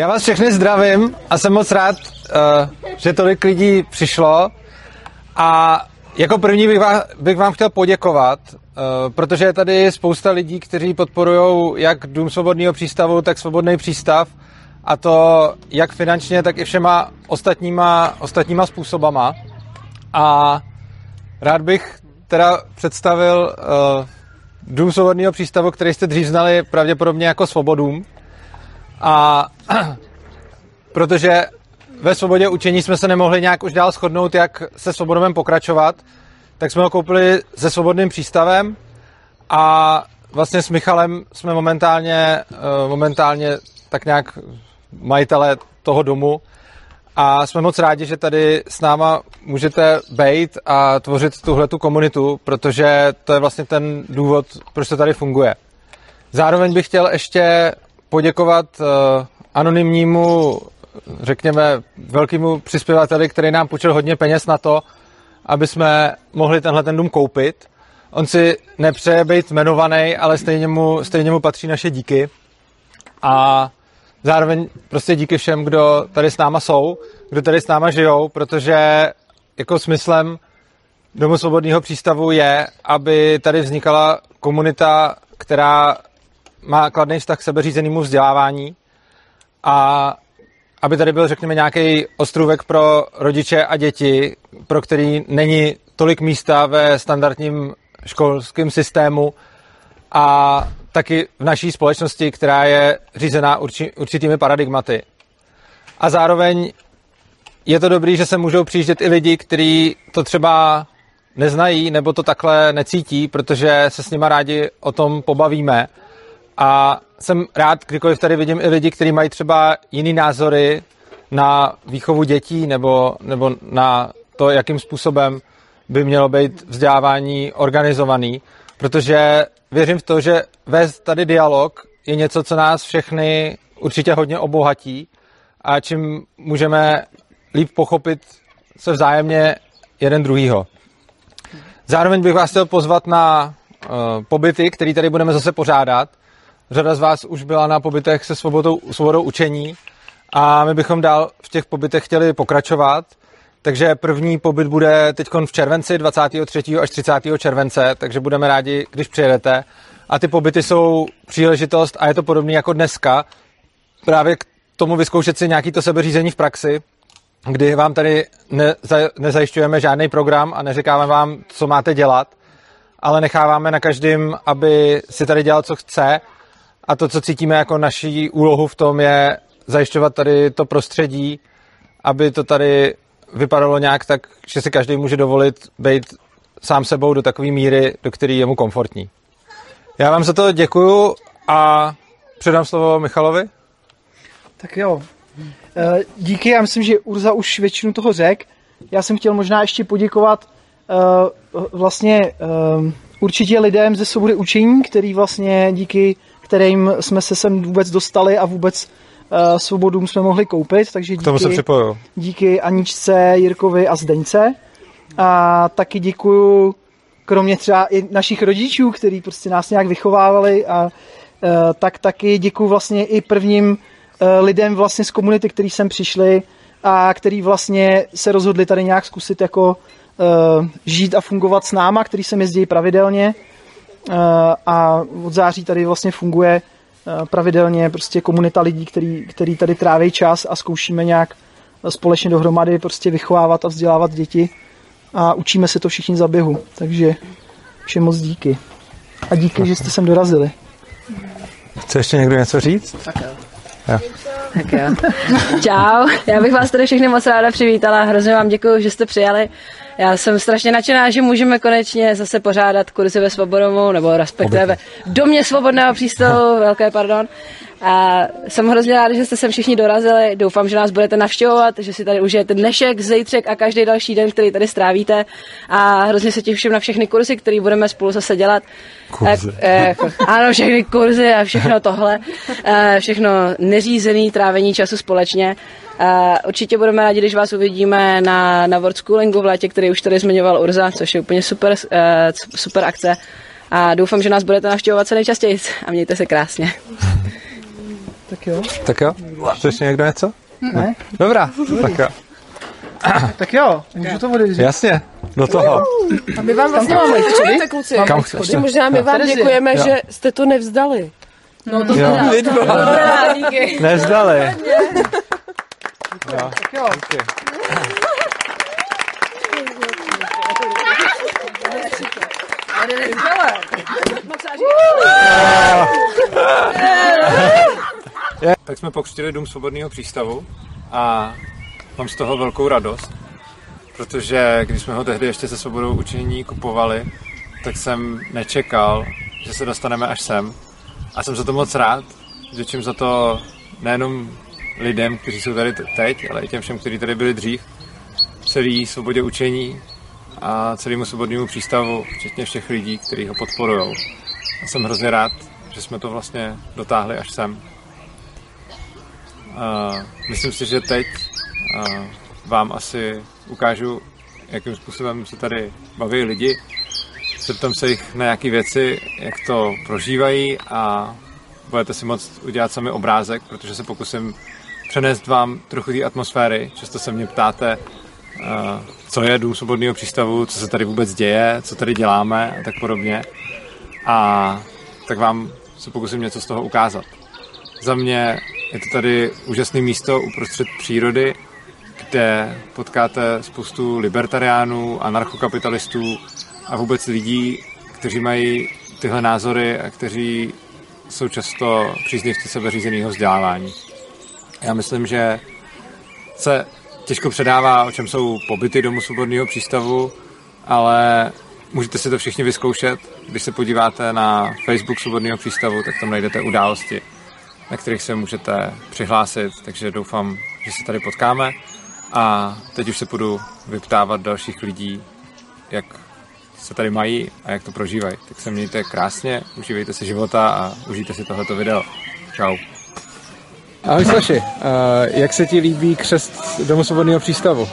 Já vás všechny zdravím a jsem moc rád, uh, že tolik lidí přišlo. A jako první bych vám, bych vám chtěl poděkovat, uh, protože je tady spousta lidí, kteří podporují jak Dům svobodného přístavu, tak svobodný přístav. A to jak finančně, tak i všema ostatníma, ostatníma způsobama. A rád bych teda představil uh, Dům svobodného přístavu, který jste dřív znali pravděpodobně jako Svobodům. A protože ve svobodě učení jsme se nemohli nějak už dál shodnout, jak se svobodovem pokračovat, tak jsme ho koupili se svobodným přístavem a vlastně s Michalem jsme momentálně, eh, momentálně tak nějak majitele toho domu a jsme moc rádi, že tady s náma můžete být a tvořit tuhle tu komunitu, protože to je vlastně ten důvod, proč to tady funguje. Zároveň bych chtěl ještě poděkovat uh, anonymnímu, řekněme, velkému přispěvateli, který nám půjčil hodně peněz na to, aby jsme mohli tenhle ten dům koupit. On si nepřeje být jmenovaný, ale stejně mu, stejně mu patří naše díky. A zároveň prostě díky všem, kdo tady s náma jsou, kdo tady s náma žijou, protože jako smyslem Domu svobodného přístavu je, aby tady vznikala komunita, která má kladný vztah k sebeřízenému vzdělávání a aby tady byl, řekněme, nějaký ostrůvek pro rodiče a děti, pro který není tolik místa ve standardním školském systému a taky v naší společnosti, která je řízená urči, určitými paradigmaty. A zároveň je to dobrý, že se můžou přijíždět i lidi, kteří to třeba neznají nebo to takhle necítí, protože se s nima rádi o tom pobavíme. A jsem rád, kdykoliv tady vidím i lidi, kteří mají třeba jiný názory na výchovu dětí nebo, nebo na to, jakým způsobem by mělo být vzdělávání organizovaný, protože věřím v to, že vést tady dialog je něco, co nás všechny určitě hodně obohatí a čím můžeme líp pochopit se vzájemně jeden druhýho. Zároveň bych vás chtěl pozvat na uh, pobyty, které tady budeme zase pořádat. Řada z vás už byla na pobytech se svobodou, svobodou učení a my bychom dál v těch pobytech chtěli pokračovat. Takže první pobyt bude teď v červenci, 23. až 30. července, takže budeme rádi, když přijedete. A ty pobyty jsou příležitost, a je to podobné jako dneska, právě k tomu vyzkoušet si nějaký to sebeřízení v praxi, kdy vám tady neza, nezajišťujeme žádný program a neříkáme vám, co máte dělat, ale necháváme na každém, aby si tady dělal, co chce a to, co cítíme jako naší úlohu v tom, je zajišťovat tady to prostředí, aby to tady vypadalo nějak tak, že si každý může dovolit být sám sebou do takové míry, do které je mu komfortní. Já vám za to děkuju a předám slovo Michalovi. Tak jo. Eh, díky, já myslím, že Urza už většinu toho řek. Já jsem chtěl možná ještě poděkovat uh, vlastně uh, určitě lidem ze svobody učení, který vlastně díky kterým jsme se sem vůbec dostali a vůbec uh, svobodům jsme mohli koupit, takže díky, K tomu se připoju. díky Aničce, Jirkovi a Zdeňce. A taky děkuju kromě třeba i našich rodičů, kteří prostě nás nějak vychovávali a uh, tak taky děkuju vlastně i prvním uh, lidem vlastně z komunity, který sem přišli a který vlastně se rozhodli tady nějak zkusit jako uh, žít a fungovat s náma, který sem jezdí pravidelně a od září tady vlastně funguje uh, pravidelně prostě komunita lidí, který, který tady tráví čas a zkoušíme nějak společně dohromady prostě vychovávat a vzdělávat děti a učíme se to všichni za běhu. Takže všem moc díky. A díky, že jste sem dorazili. Chce ještě někdo něco říct? Tak jo. Jo. Tak jo. Čau, já bych vás tady všechny moc ráda přivítala, hrozně vám děkuji, že jste přijali. Já jsem strašně nadšená, že můžeme konečně zase pořádat kurzy ve Svobodomu, nebo respektive ve domě svobodného přístavu, velké pardon. A jsem hrozně ráda, že jste sem všichni dorazili. Doufám, že nás budete navštěvovat, že si tady užijete dnešek, zítřek a každý další den, který tady strávíte. A hrozně se těším na všechny kurzy, které budeme spolu zase dělat. Kurzy. E, jako, ano, všechny kurzy a všechno tohle. E, všechno neřízený trávení času společně. Uh, určitě budeme rádi, když vás uvidíme na, na World Schoolingu v létě, který už tady zmiňoval Urza, což je úplně super, uh, super akce. A doufám, že nás budete navštěvovat co nejčastěji a mějte se krásně. Tak jo. Tak jo? Chce ještě někdo něco? Ne? Dobrá, tak jo. Tak jo, můžu to odevřít. Jasně, do toho. A my vám vlastně máme počkejte, kluci. Kam chceš? Že možná my vám děkujeme, Jo. že jste to nevzdali. No to Jo. teda. Vy dva. Dobrá, díky. Tak jo. Díky. Je. Tak jsme pokřtili Dům svobodného přístavu a mám z toho velkou radost, protože když jsme ho tehdy ještě se svobodou učení kupovali, tak jsem nečekal, že se dostaneme až sem. A jsem za to moc rád, Děčím za to nejenom lidem, kteří jsou tady teď, ale i těm všem, kteří tady byli dřív, celý svobodě učení a celému svobodnému přístavu, včetně všech lidí, kteří ho podporují. A jsem hrozně rád, že jsme to vlastně dotáhli až sem. A myslím si, že teď vám asi ukážu, jakým způsobem se tady baví lidi. Zeptám se jich na nějaké věci, jak to prožívají a budete si moct udělat sami obrázek, protože se pokusím přenést vám trochu té atmosféry. Často se mě ptáte, co je Dům svobodného přístavu, co se tady vůbec děje, co tady děláme a tak podobně. A tak vám se pokusím něco z toho ukázat. Za mě je to tady úžasné místo uprostřed přírody, kde potkáte spoustu libertariánů, anarchokapitalistů a vůbec lidí, kteří mají tyhle názory a kteří jsou často příznivci sebeřízeného vzdělávání. Já myslím, že se těžko předává, o čem jsou pobyty Domu svobodného přístavu, ale můžete si to všichni vyzkoušet. Když se podíváte na Facebook svobodného přístavu, tak tam najdete události, na kterých se můžete přihlásit, takže doufám, že se tady potkáme. A teď už se budu vyptávat dalších lidí, jak se tady mají a jak to prožívají. Tak se mějte krásně, užívejte si života a užijte si tohleto video. Čau. Ahoj Slaši, jak se ti líbí křest Domu svobodného přístavu?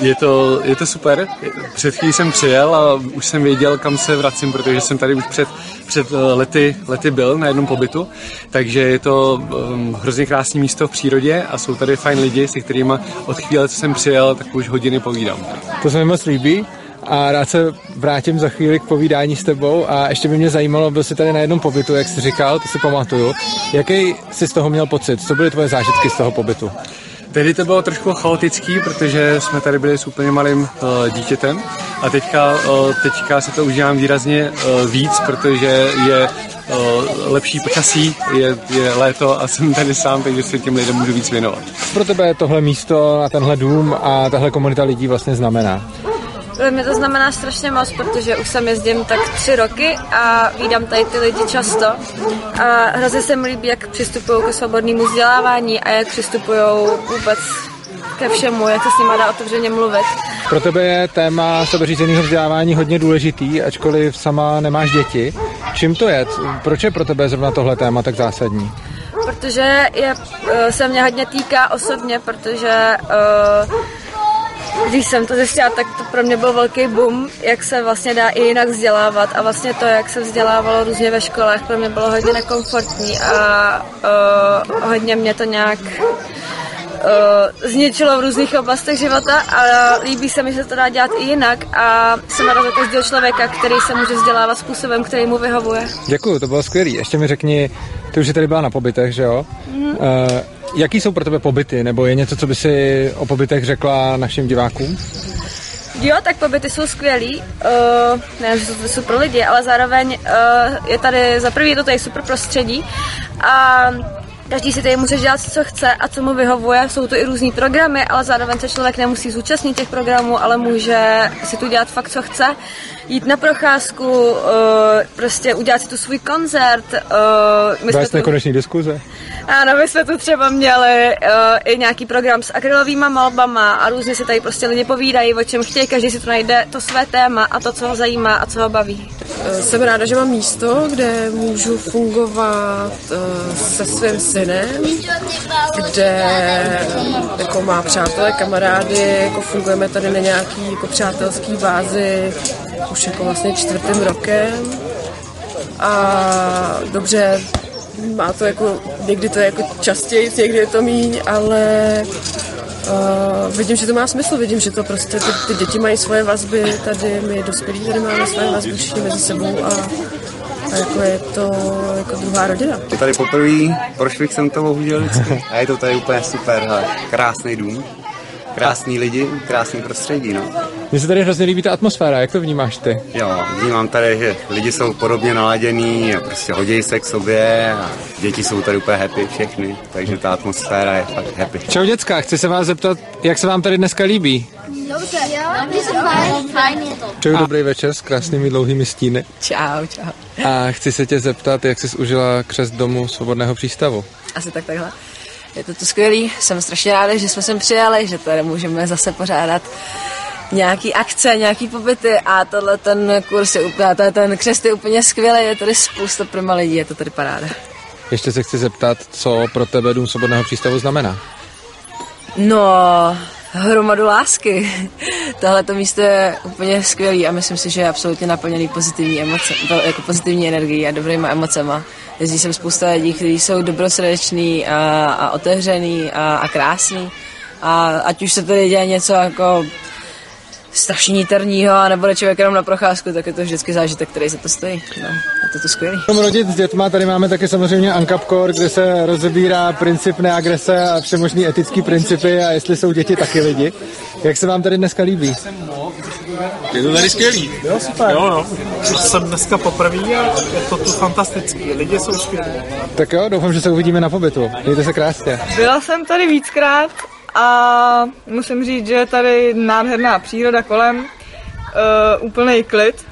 Je to, je to super. Před chvílí jsem přijel a už jsem věděl, kam se vracím, protože jsem tady už před, před eh, lety, lety byl na jednom pobytu. Takže je to um, hrozně krásné místo v přírodě a jsou tady fajn lidi, se kterými od chvíle, co jsem přijel, tak už hodiny povídám. To se mi moc líbí a rád se vrátím za chvíli k povídání s tebou a ještě by mě zajímalo, byl jsi tady na jednom pobytu, jak jsi říkal, to si pamatuju. Jaký jsi z toho měl pocit? Co byly tvoje zážitky z toho pobytu? Tehdy to bylo trošku chaotický, protože jsme tady byli s úplně malým uh, dítětem a teďka, uh, teďka se to užívám výrazně uh, víc, protože je lepší počasí, je, je léto a jsem tady sám, takže se těm lidem můžu víc věnovat. Pro tebe tohle místo a tenhle dům a tahle komunita lidí vlastně znamená? Pro mě to znamená strašně moc, protože už sem jezdím tak tři roky a vídám tady ty lidi často. A hrozně se mi líbí, jak přistupují ke svobodnému vzdělávání a jak přistupují vůbec ke všemu, jak se s nimi dá otevřeně mluvit. Pro tebe je téma sebeřízeného vzdělávání hodně důležitý, ačkoliv sama nemáš děti. Čím to je? Proč je pro tebe zrovna tohle téma tak zásadní? Protože je, eh, se mě hodně týká osobně, protože uh, když jsem to zjistila, tak to pro mě byl velký boom, jak se vlastně dá i jinak vzdělávat a vlastně to, jak se vzdělávalo různě ve školách, pro mě bylo hodně nekomfortní a uh, hodně mě to nějak uh, zničilo v různých oblastech života a líbí se mi, že se to dá dělat i jinak a jsem ráda za každého člověka, který se může vzdělávat způsobem, který mu vyhovuje. Děkuji, to bylo skvělý. Ještě mi řekni, ty už jsi tady byla na pobytech, že jo? Mm. Uh, jaký jsou pro tebe pobyty, nebo je něco, co by si o pobytech řekla našim divákům? Jo, tak pobyty jsou skvělý. Uh, ne, jsou pro lidi, ale zároveň uh, je tady, za prvý je to tady super prostředí a každý si tady může dělat, co chce a co mu vyhovuje. Jsou to i různý programy, ale zároveň se člověk nemusí zúčastnit těch programů, ale může si tu dělat fakt, co chce. Jít na procházku, uh, prostě udělat si tu svůj koncert. Uh, my jsme Vést tu- nekonečný diskuze? ano, my jsme tu třeba měli uh, i nějaký program s akrylovými malbama a různě si tady prostě lidi povídají, o čem chtějí, každý si tu najde to své téma a to, co ho zajímá a co ho baví. Eh, Jsem ráda, že mám místo, kde můžu fungovat eh, se svým synem, kde jako má přátelé, kamarády, jako fungujeme tady na nějaký jako přátelský bázi už jako vlastně čtvrtým rokem. A dobře má to jako někdy to je jako častěji, někdy je to míň, ale uh, vidím, že to má smysl, vidím, že to prostě ty, ty děti mají svoje vazby, tady my dospělí tady máme svoje vazby všichni mezi sebou a, a jako je to jako druhá rodina. Tady poprvé, prošli jsem to bohužel vždycky. A je to tady úplně super, hele, krásný dům, krásný lidi, krásný prostředí, no. Mně se tady hrozně líbí ta atmosféra, jak to vnímáš ty? Jo, vnímám tady, že lidi jsou podobně naladění a prostě hodí se k sobě a děti jsou tady úplně happy všechny, takže ta atmosféra je fakt happy. Čau děcka, chci se vás zeptat, jak se vám tady dneska líbí? Dobře, jo, dobře, fajn, fajn je to. Přeju dobrý večer s krásnými dlouhými stíny. Čau, čau. A chci se tě zeptat, jak jsi užila křest domu svobodného přístavu. Asi tak takhle. Je to tu skvělý, jsem strašně ráda, že jsme sem přijali, že tady můžeme zase pořádat nějaký akce, nějaký pobyty a tohle ten kurz je úplně, to je ten křest je úplně skvělý, je tady spousta prima lidí, je to tady paráda. Ještě se chci zeptat, co pro tebe Dům svobodného přístavu znamená. No, hromadu lásky. Tohle to místo je úplně skvělý a myslím si, že je absolutně naplněný pozitivní emoce, jako pozitivní energií a dobrýma emocema. Jezdí sem spousta lidí, kteří jsou dobrosrdeční a, a otevřený a, a krásný. A ať už se tady děje něco jako strašně niterního, nebo jde člověk jenom na procházku, tak je to vždycky zážitek, který za to stojí. No, je to to skvělý. Rodit s dětma, tady máme taky samozřejmě Ankap Core, kde se rozebírá princip neagrese a všemožný etický principy a jestli jsou děti taky lidi. Jak se vám tady dneska líbí? Je to tady skvělý. Jo, super. Jo, jo. Jsem dneska poprvé a je to tu fantastický. Lidi jsou skvělí. Tak jo, doufám, že se uvidíme na pobytu. Mějte se krásně. Byla jsem tady víckrát a musím říct, že je tady nádherná příroda kolem, uh, úplný klid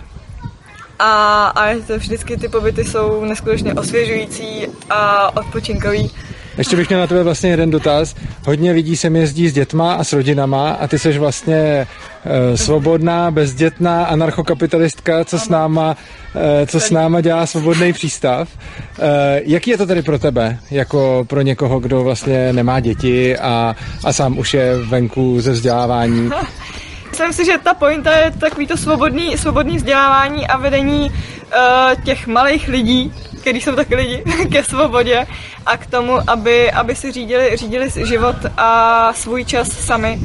a, a vždycky ty pobyty jsou neskutečně osvěžující a odpočinkový. Ještě bych měl na tebe vlastně jeden dotaz. Hodně lidí sem jezdí s dětma a s rodinama a ty jsi vlastně e, svobodná, bezdětná anarchokapitalistka, co s náma, e, co s náma dělá svobodný přístav. E, jaký je to tedy pro tebe, jako pro někoho, kdo vlastně nemá děti a, a sám už je venku ze vzdělávání? Myslím si, že ta pointa je takový to svobodný, svobodný vzdělávání a vedení uh, těch malých lidí, kteří jsou taky lidi, ke svobodě a k tomu, aby, aby si řídili, řídili život a svůj čas sami.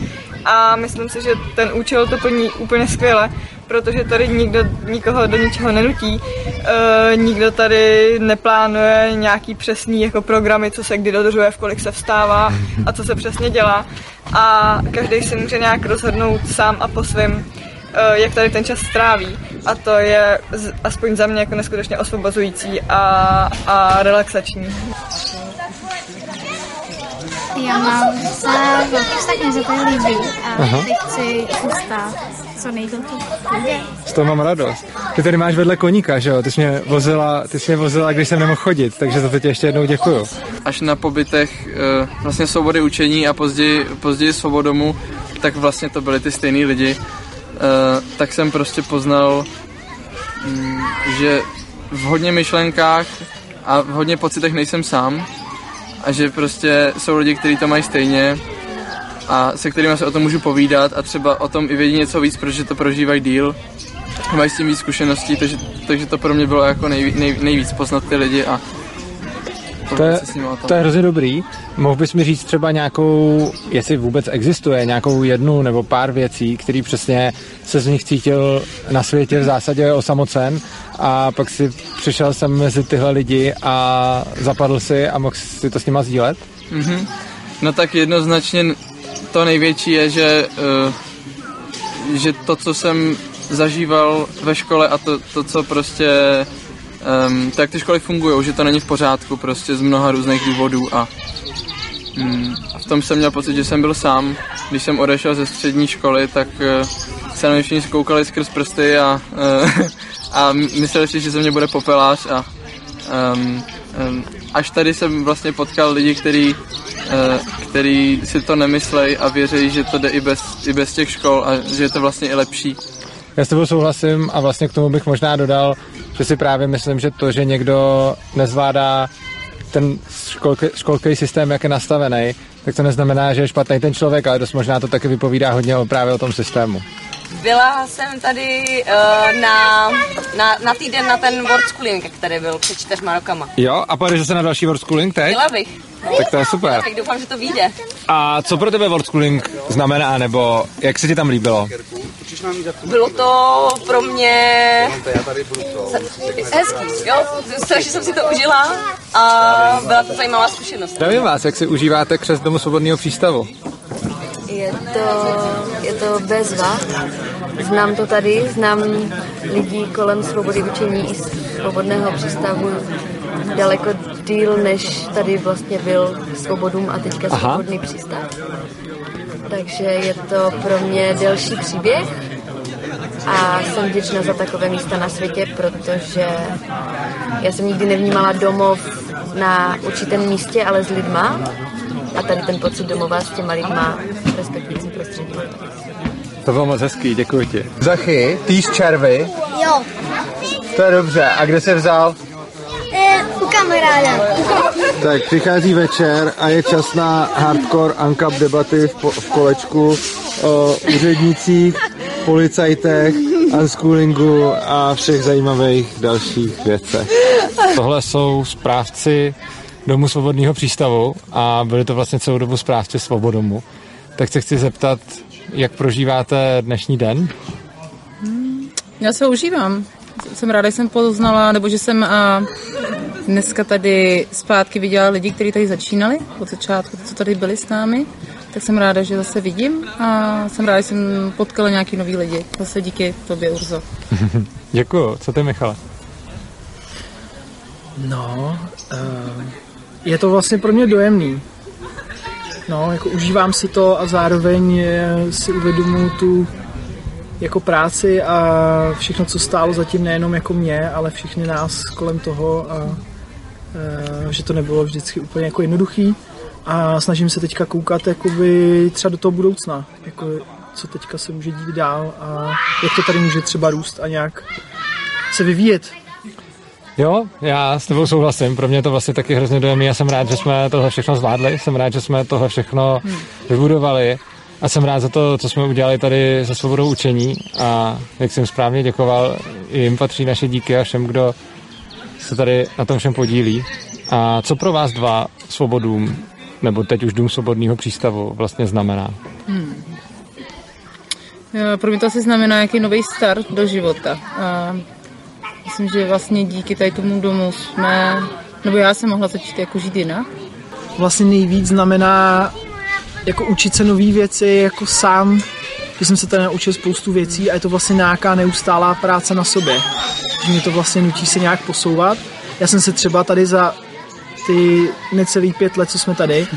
A myslím si, že ten účel to plní úplně skvěle, protože tady nikdo nikoho do ničeho nenutí, e, nikdo tady neplánuje nějaký přesný jako programy, co se kdy dodržuje, v kolik se vstává a co se přesně dělá. A každý si může nějak rozhodnout sám a po svém, jak tady ten čas stráví. A to je z, aspoň za mě jako neskutečně osvobozující a, a relaxační. Já mám docela velký vztah, mě se to líbí a Aha. teď chci ustát co nejdřív to půjde. Z toho mám radost. Ty tady máš vedle koníka, že jo? Ty jsi mě vozila, ty jsi mě vozila, když jsem nemohl chodit, takže za to ti ještě jednou děkuju. až na pobytech eh, vlastně svobody učení a později, později svobodomu, tak vlastně to byly ty stejný lidi. Eh, Tak jsem prostě poznal, mm, že v hodně myšlenkách a v hodně pocitech nejsem sám a že prostě jsou lidi, kteří to mají stejně a se kterými se o tom můžu povídat a třeba o tom i vědí něco víc, protože to prožívají díl. Mají s tím víc zkušeností, takže, takže to pro mě bylo jako nej, nej, nejvíc poznat ty lidi a To je, to je hrozně dobrý. Mohl bys mi říct třeba nějakou, jestli vůbec existuje, nějakou jednu nebo pár věcí, který přesně se z nich cítil na světě v zásadě osamocen a pak si přišel sem mezi tyhle lidi a zapadl si a mohl si to s nima sdílet? Mhm. No tak jednoznačně to největší je, že, uh, že to, co jsem zažíval ve škole a to, to co prostě um, tak ty školy fungují, že to není v pořádku prostě z mnoha různých důvodů a, mm, a v tom jsem měl pocit, že jsem byl sám. Když jsem odešel ze střední školy, tak uh, se na mě všichni koukali skrz prsty a, uh, a mysleli si, že ze mě bude popelář a um, um, až tady jsem vlastně potkal lidi, který, uh, který si to nemyslejí a věří, že to jde i bez, i bez těch škol a že je to vlastně i lepší. Já s tebou souhlasím a vlastně k tomu bych možná dodal, že si právě myslím, že to, že někdo nezvládá ten školky, školkový systém, jak je nastavený, tak to neznamená, že je špatný ten člověk, ale dost možná to taky vypovídá hodně o, právě o tom systému. Byla jsem tady uh, na, na, na týden na ten World Schooling, který byl před čtyřma rokama. Jo, a pojedeš se na další World Schooling teď? Chtěla bych. No. Tak to je super. Tak doufám, že to vyjde. A co pro tebe World Schooling znamená, nebo jak se ti tam líbilo? Bylo to pro mě hezký, jo, strašně jsem si to užila a byla to zajímavá zkušenost. Zdravím vás, jak si užíváte křes Domu svobodného přístavu? Je to, je to bezva. Znám to tady, znám lidí kolem svobody učení i svobodného přístavu daleko díl, než tady vlastně byl Svobodům a teďka Aha. Svobodný přístav. Takže je to pro mě delší příběh a jsem vděčná za takové místa na světě, protože já jsem nikdy nevnímala domov na určitém místě, ale s lidma a tady ten pocit domova s těma lidma v respektujícím prostředí. To bylo moc hezký, děkuji ti. Zachy, ty z červy, Jo, to je dobře. A kde se vzal? Kamaráda. Tak přichází večer a je čas na hardcore uncap debaty v, po, v kolečku o úřednicích, policajtech, unschoolingu a všech zajímavých dalších věcech. Tohle jsou správci Domu svobodného přístavu a byli to vlastně celou dobu správci Svobodomu. Tak se chci zeptat, jak prožíváte dnešní den? Já se užívám. Jsem ráda, že jsem poznala, nebo že jsem a, dneska tady zpátky viděla lidi, kteří tady začínali od začátku, co tady byli s námi. Tak jsem ráda, že zase vidím a jsem ráda, že jsem potkala nějaký nový lidi. Zase díky tobě, Urzo. Děkuju. Co ty, Michale? No, uh, je to vlastně pro mě dojemný. No, jako užívám si to a zároveň si uvědomuji tu jako práci a všechno, co stálo zatím nejenom jako mě, ale všichni nás kolem toho a že to nebylo vždycky úplně jako jednoduchý a snažím se teďka koukat jakoby třeba do toho budoucna, jako co teďka se může dít dál a jak to tady může třeba růst a nějak se vyvíjet. Jo, já s tebou souhlasím. Pro mě to vlastně taky hrozně dojemný. Já jsem rád, že jsme tohle všechno zvládli. Jsem rád, že jsme tohle všechno vybudovali. A jsem rád za to, co jsme udělali tady se svobodou učení. A jak jsem správně děkoval, i jim patří naše díky a všem, kdo se tady na tom všem podílí. A co pro vás dva svobodům, nebo teď už Dům svobodného přístavu vlastně znamená? Hmm. Pro mě to asi znamená nějaký nový start do života. A myslím, že vlastně díky tady tomu domu jsme, nebo já jsem mohla začít jako žít jinak. vlastně nejvíc znamená jako učit se nové věci jako sám, že jsem se tady naučil spoustu věcí a je to vlastně nějaká neustálá práce na sobě. Že mě to vlastně nutí se nějak posouvat. Já jsem se třeba tady za ty necelý pět let, co jsme tady,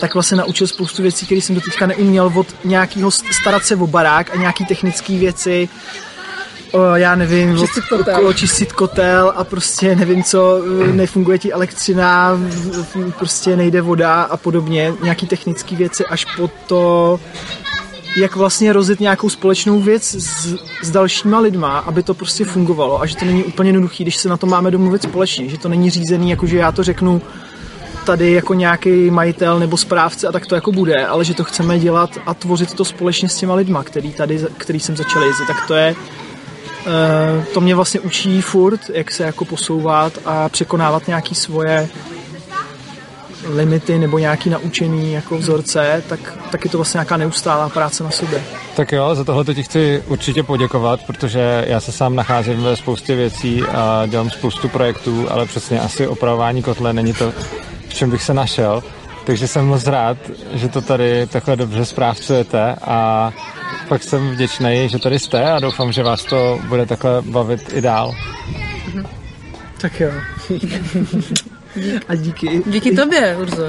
tak vlastně naučil spoustu věcí, které jsem do teďka neuměl od nějakého starat se o barák a nějaký technické věci, o, já nevím, Čistit od- kotel. okolo čistit kotel a prostě nevím co, nefunguje ti elektřina, prostě nejde voda a podobně, nějaký technické věci až po to, jak vlastně rozjet nějakou společnou věc s, s dalšíma lidma, aby to prostě fungovalo a že to není úplně jednoduchý, když se na to máme domluvit společně, že to není řízený, jako že já to řeknu tady jako nějaký majitel nebo správce a tak to jako bude, ale že to chceme dělat a tvořit to společně s těma lidma, který tady, který jsem začal jezdit, tak to je eh, to mě vlastně učí furt, jak se jako posouvat a překonávat nějaký svoje limity nebo nějaký naučený jako vzorce, tak, tak je to vlastně nějaká neustálá práce na sobě. Tak jo, za tohle ti chci určitě poděkovat, protože já se sám nacházím ve spoustě věcí a dělám spoustu projektů, ale přesně asi opravování kotle není to, v čem bych se našel. Takže jsem moc rád, že to tady takhle dobře zprávcujete a pak jsem vděčný, že tady jste a doufám, že vás to bude takhle bavit i dál. Tak jo. a díky. Díky tobě, Urzo.